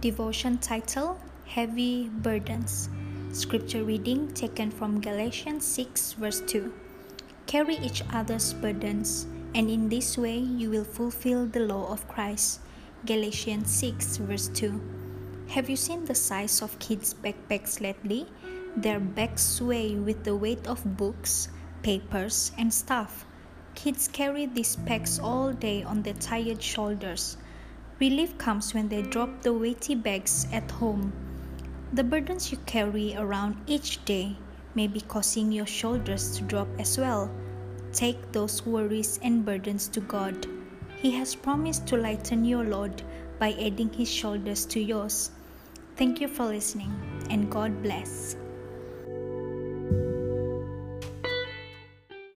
Devotion title Heavy Burdens. Scripture reading taken from Galatians 6, verse 2. Carry each other's burdens, and in this way you will fulfill the law of Christ. Galatians 6, verse 2. Have you seen the size of kids' backpacks lately? Their backs sway with the weight of books, papers, and stuff. Kids carry these packs all day on their tired shoulders. Relief comes when they drop the weighty bags at home. The burdens you carry around each day may be causing your shoulders to drop as well. Take those worries and burdens to God. He has promised to lighten your load by adding His shoulders to yours. Thank you for listening, and God bless.